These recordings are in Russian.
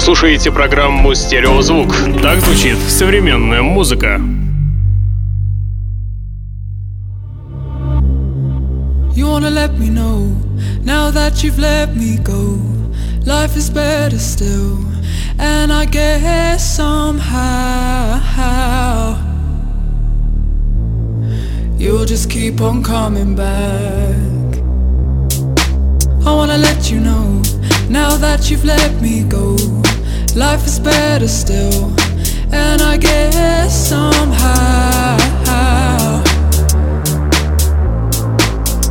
слушаете программу «Стереозвук». Так звучит современная музыка. You wanna let me know now that you've let me go. Life is better still, and I guess somehow you'll just keep on coming back. I wanna let you know now that you've let me go. Life is better still, and I guess somehow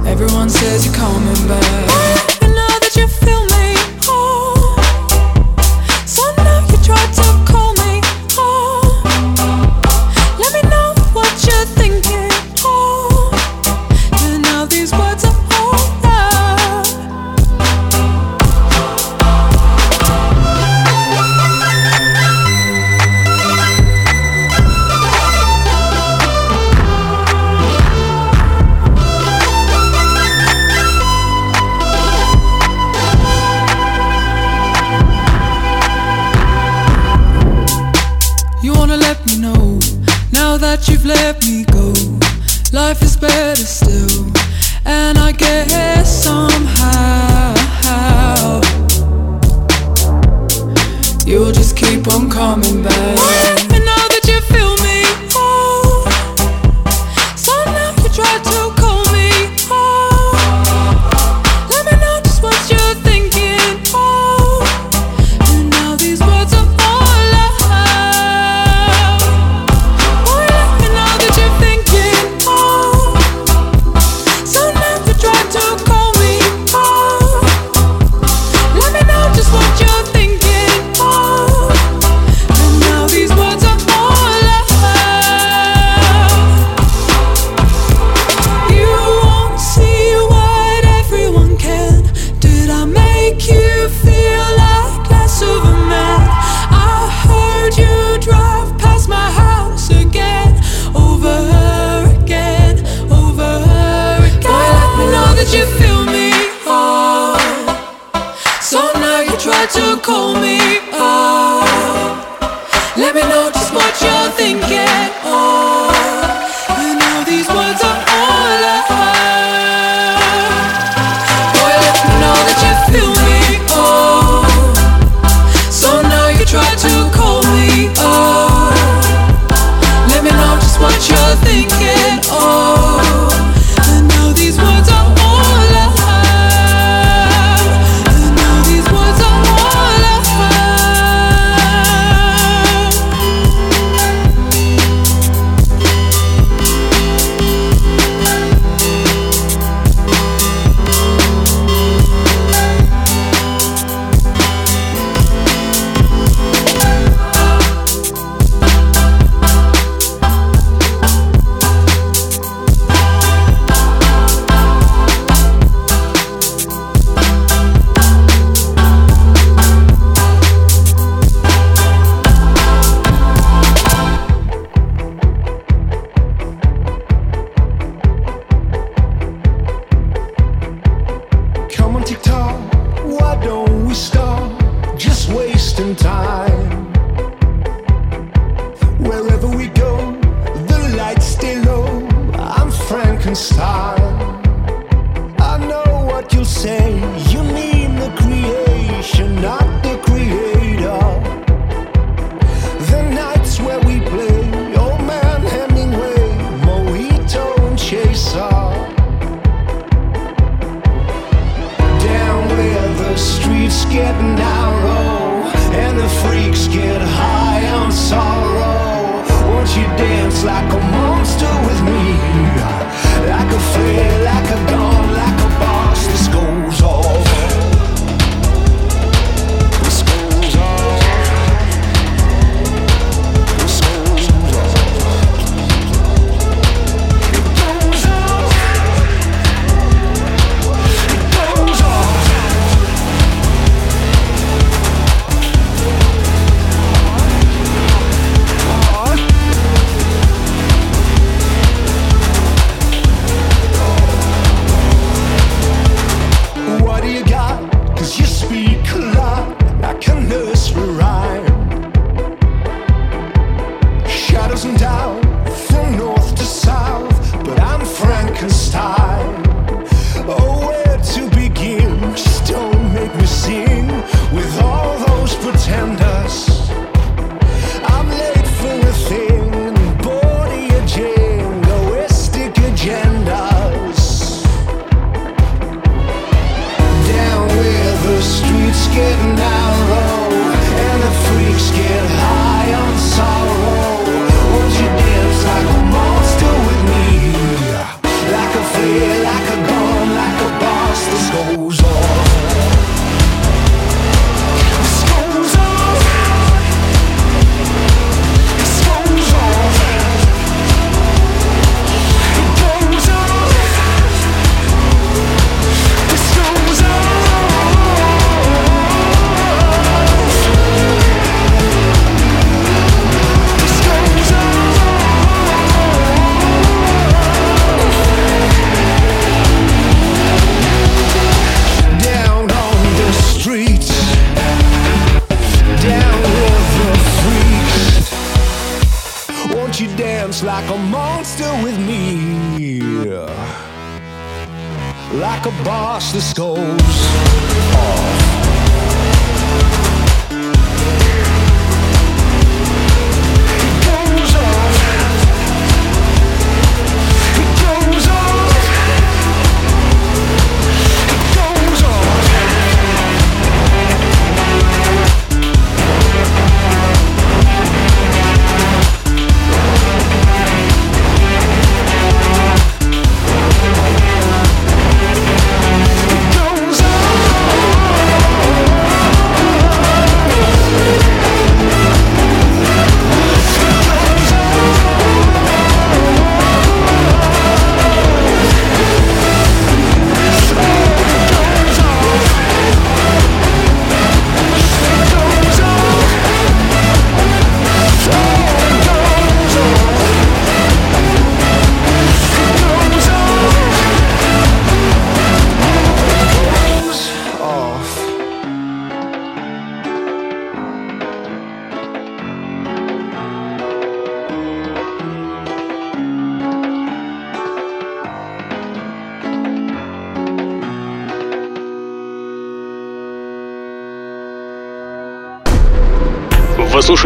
everyone says you're coming back. And now that you feel me, let me go. Life is better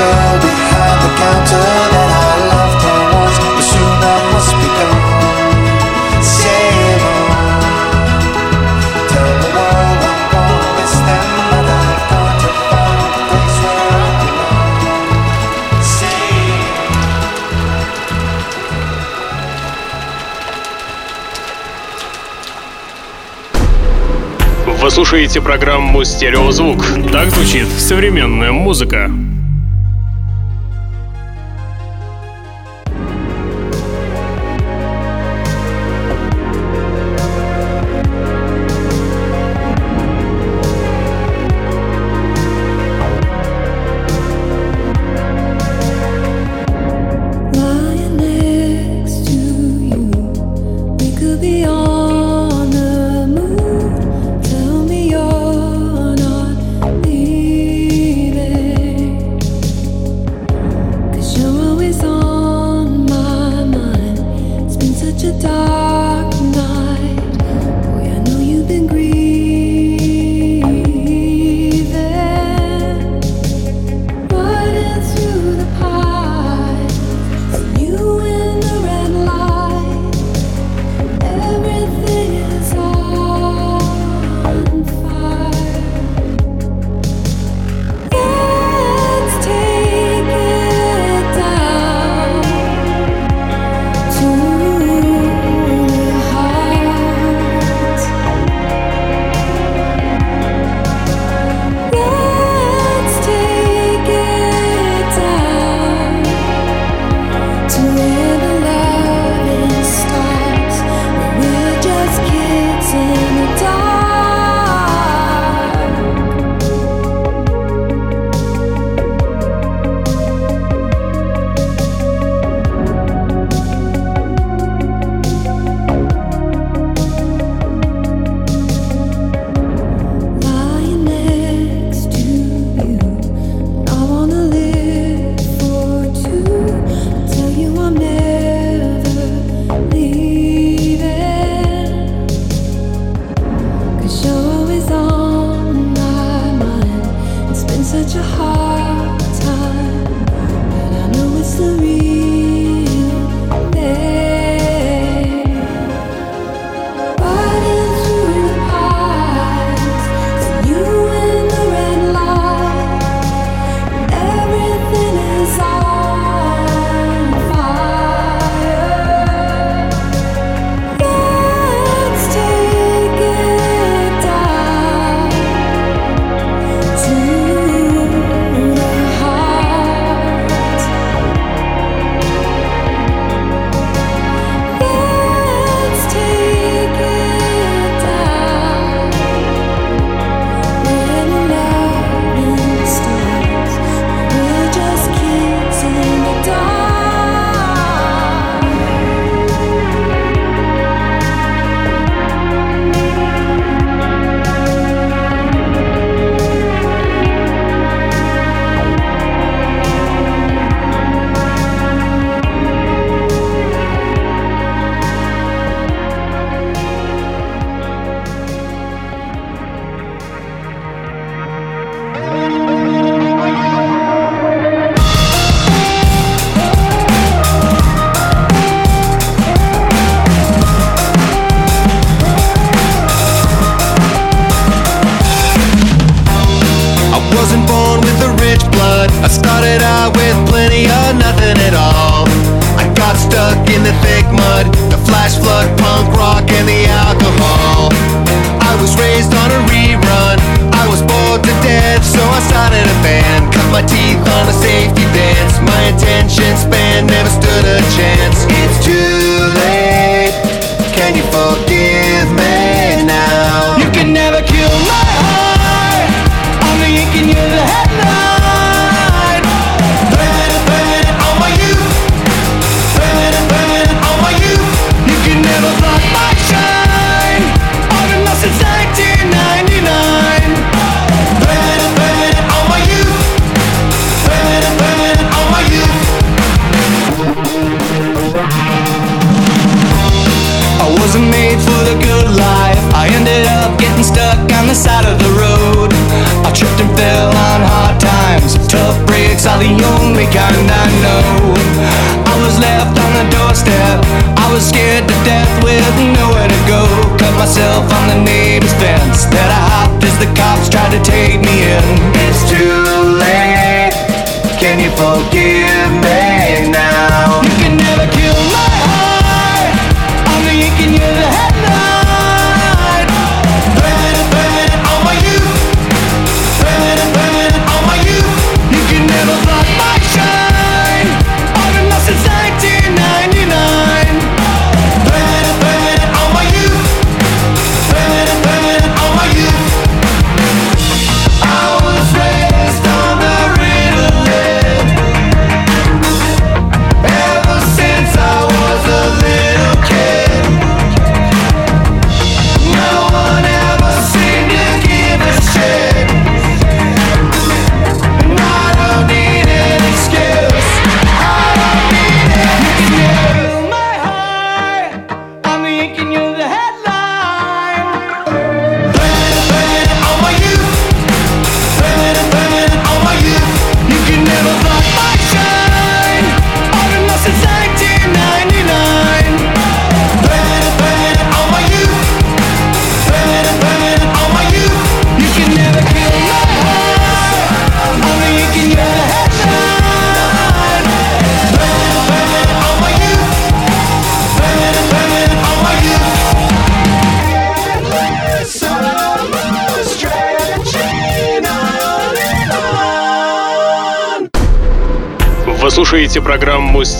girl behind the counter that I loved her once, but soon I must be gone. Sail on, tell the world I'm gone, miss them, but I've got to find a place where I belong. Sail. Вы слушаете программу «Стереозвук». Так звучит современная музыка.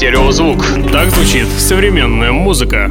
«Стереозвук». Так звучит современная музыка.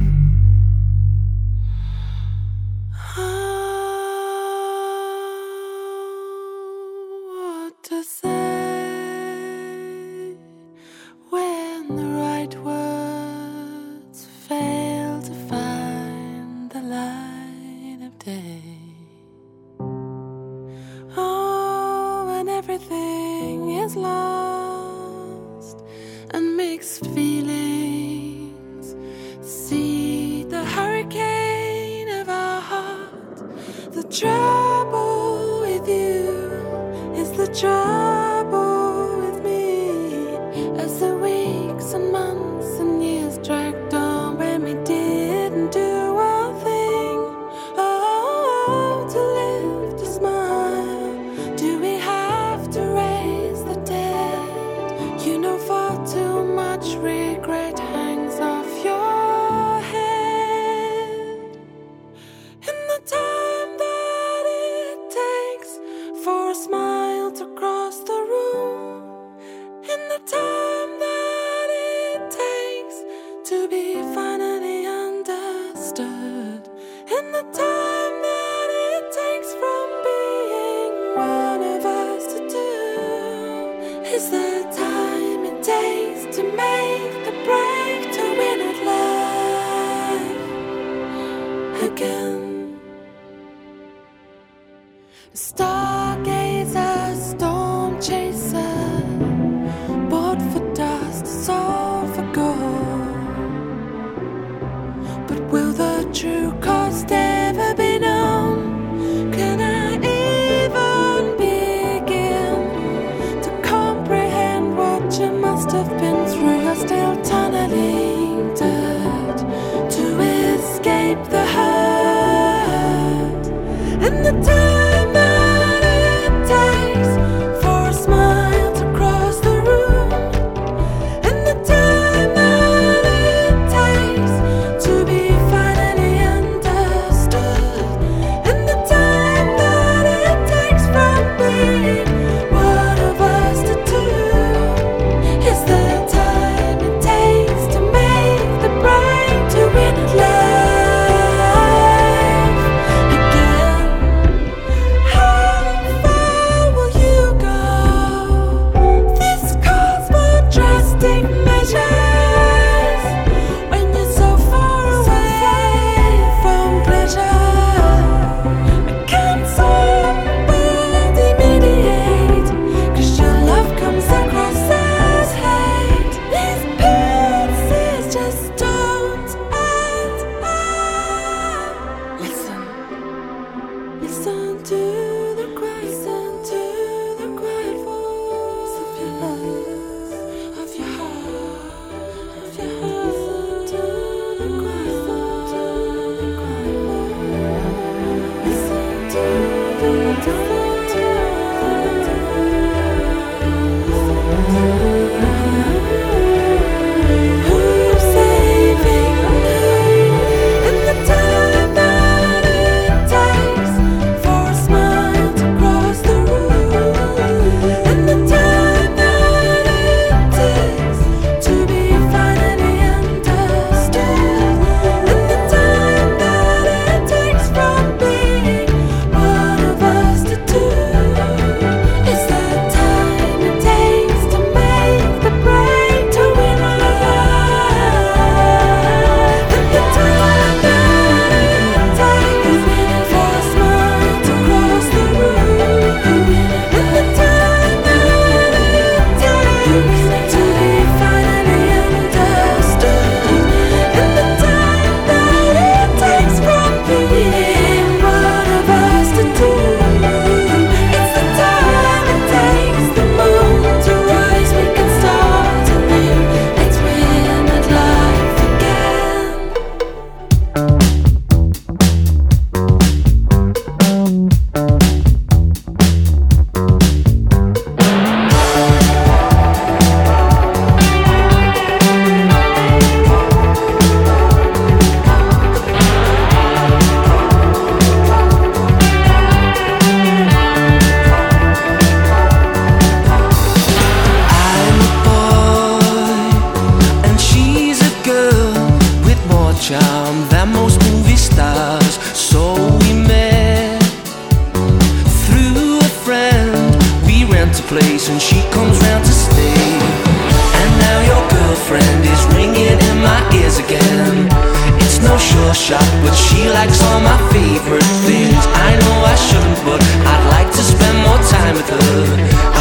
shop, but she likes all my favorite things. I know I shouldn't, but I'd like to spend more time with her.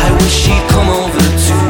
I wish she'd come over too.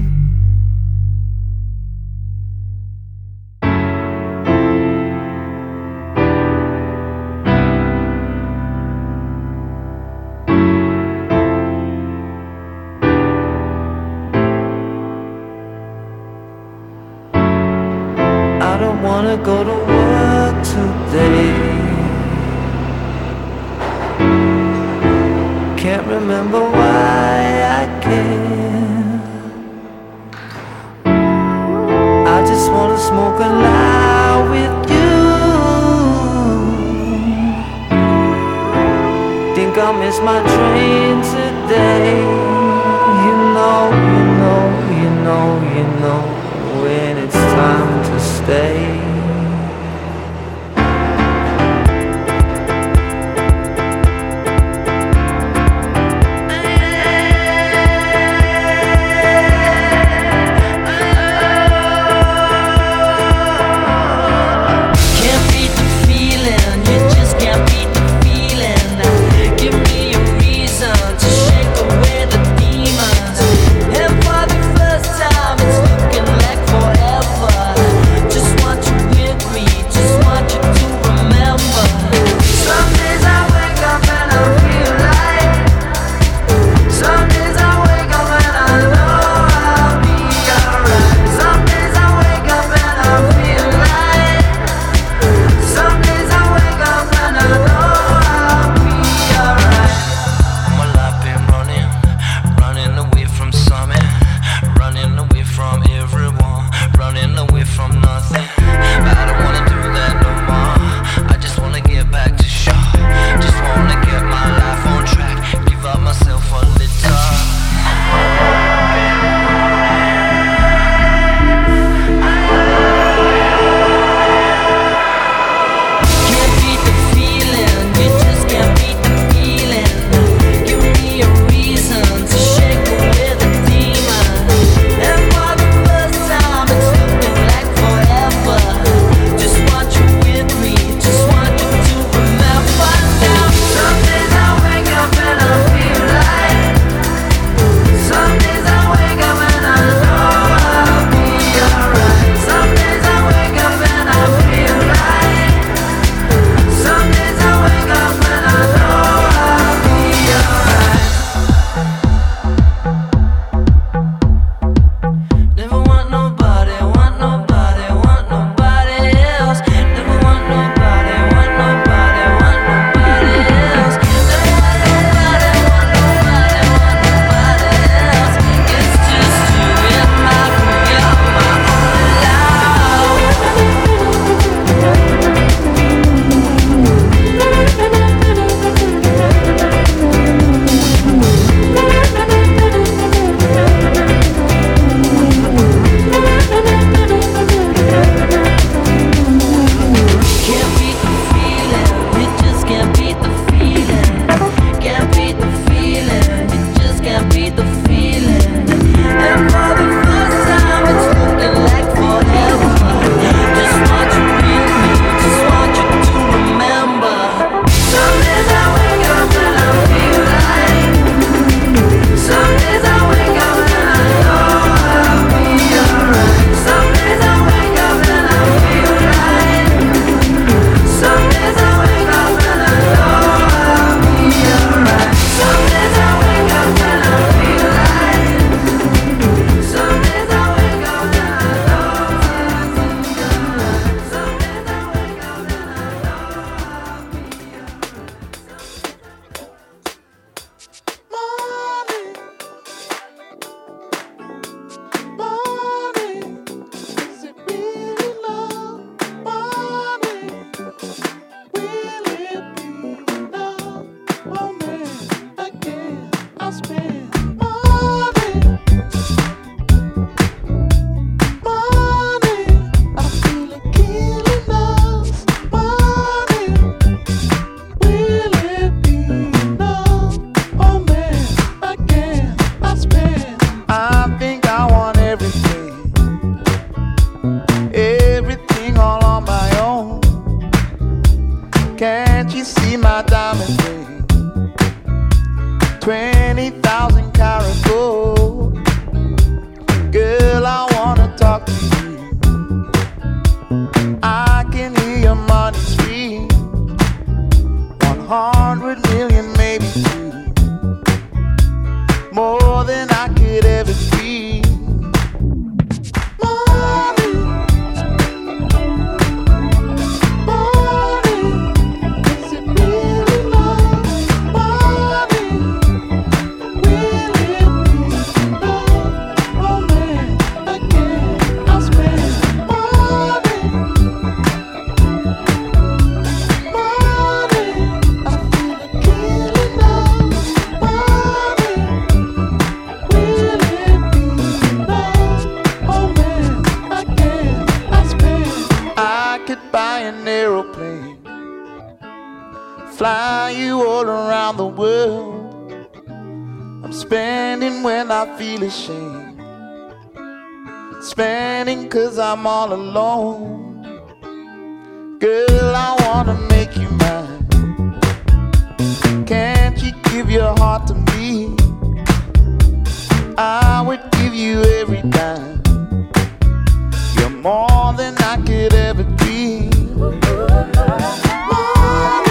feel ashamed. Spanning cause I'm all alone. Girl, I wanna make you mine. Can't you give your heart to me? I would give you every dime. You're more than I could ever dream. More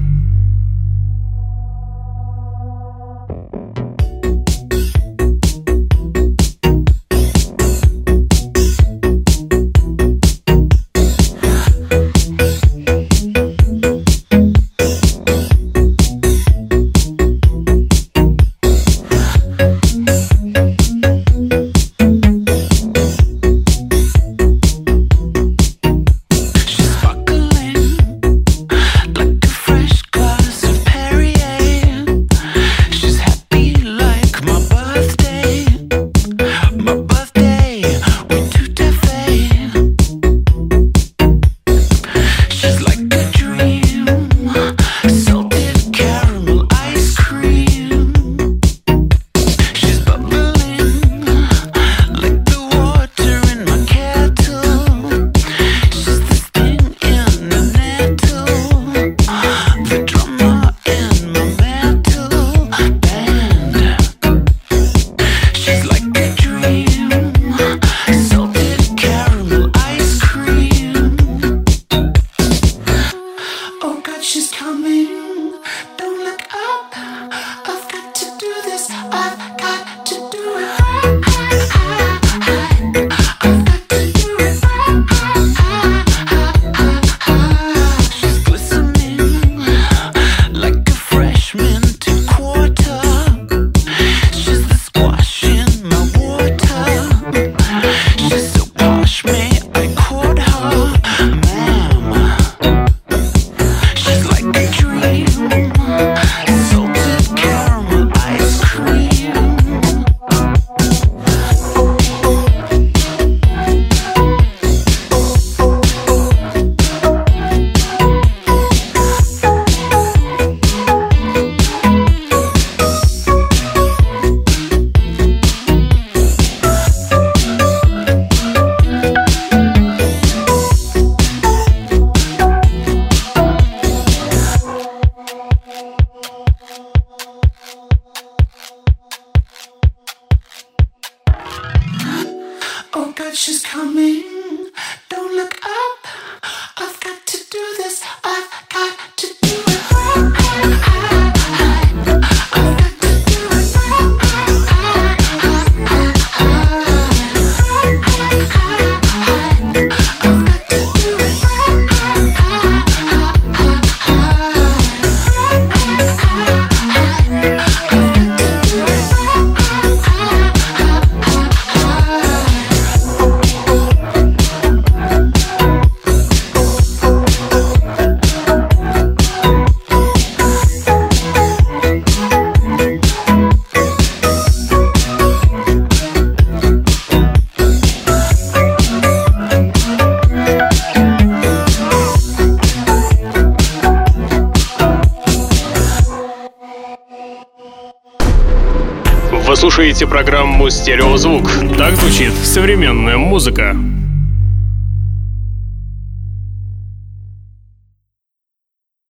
«Стереозвук». Так звучит современная музыка.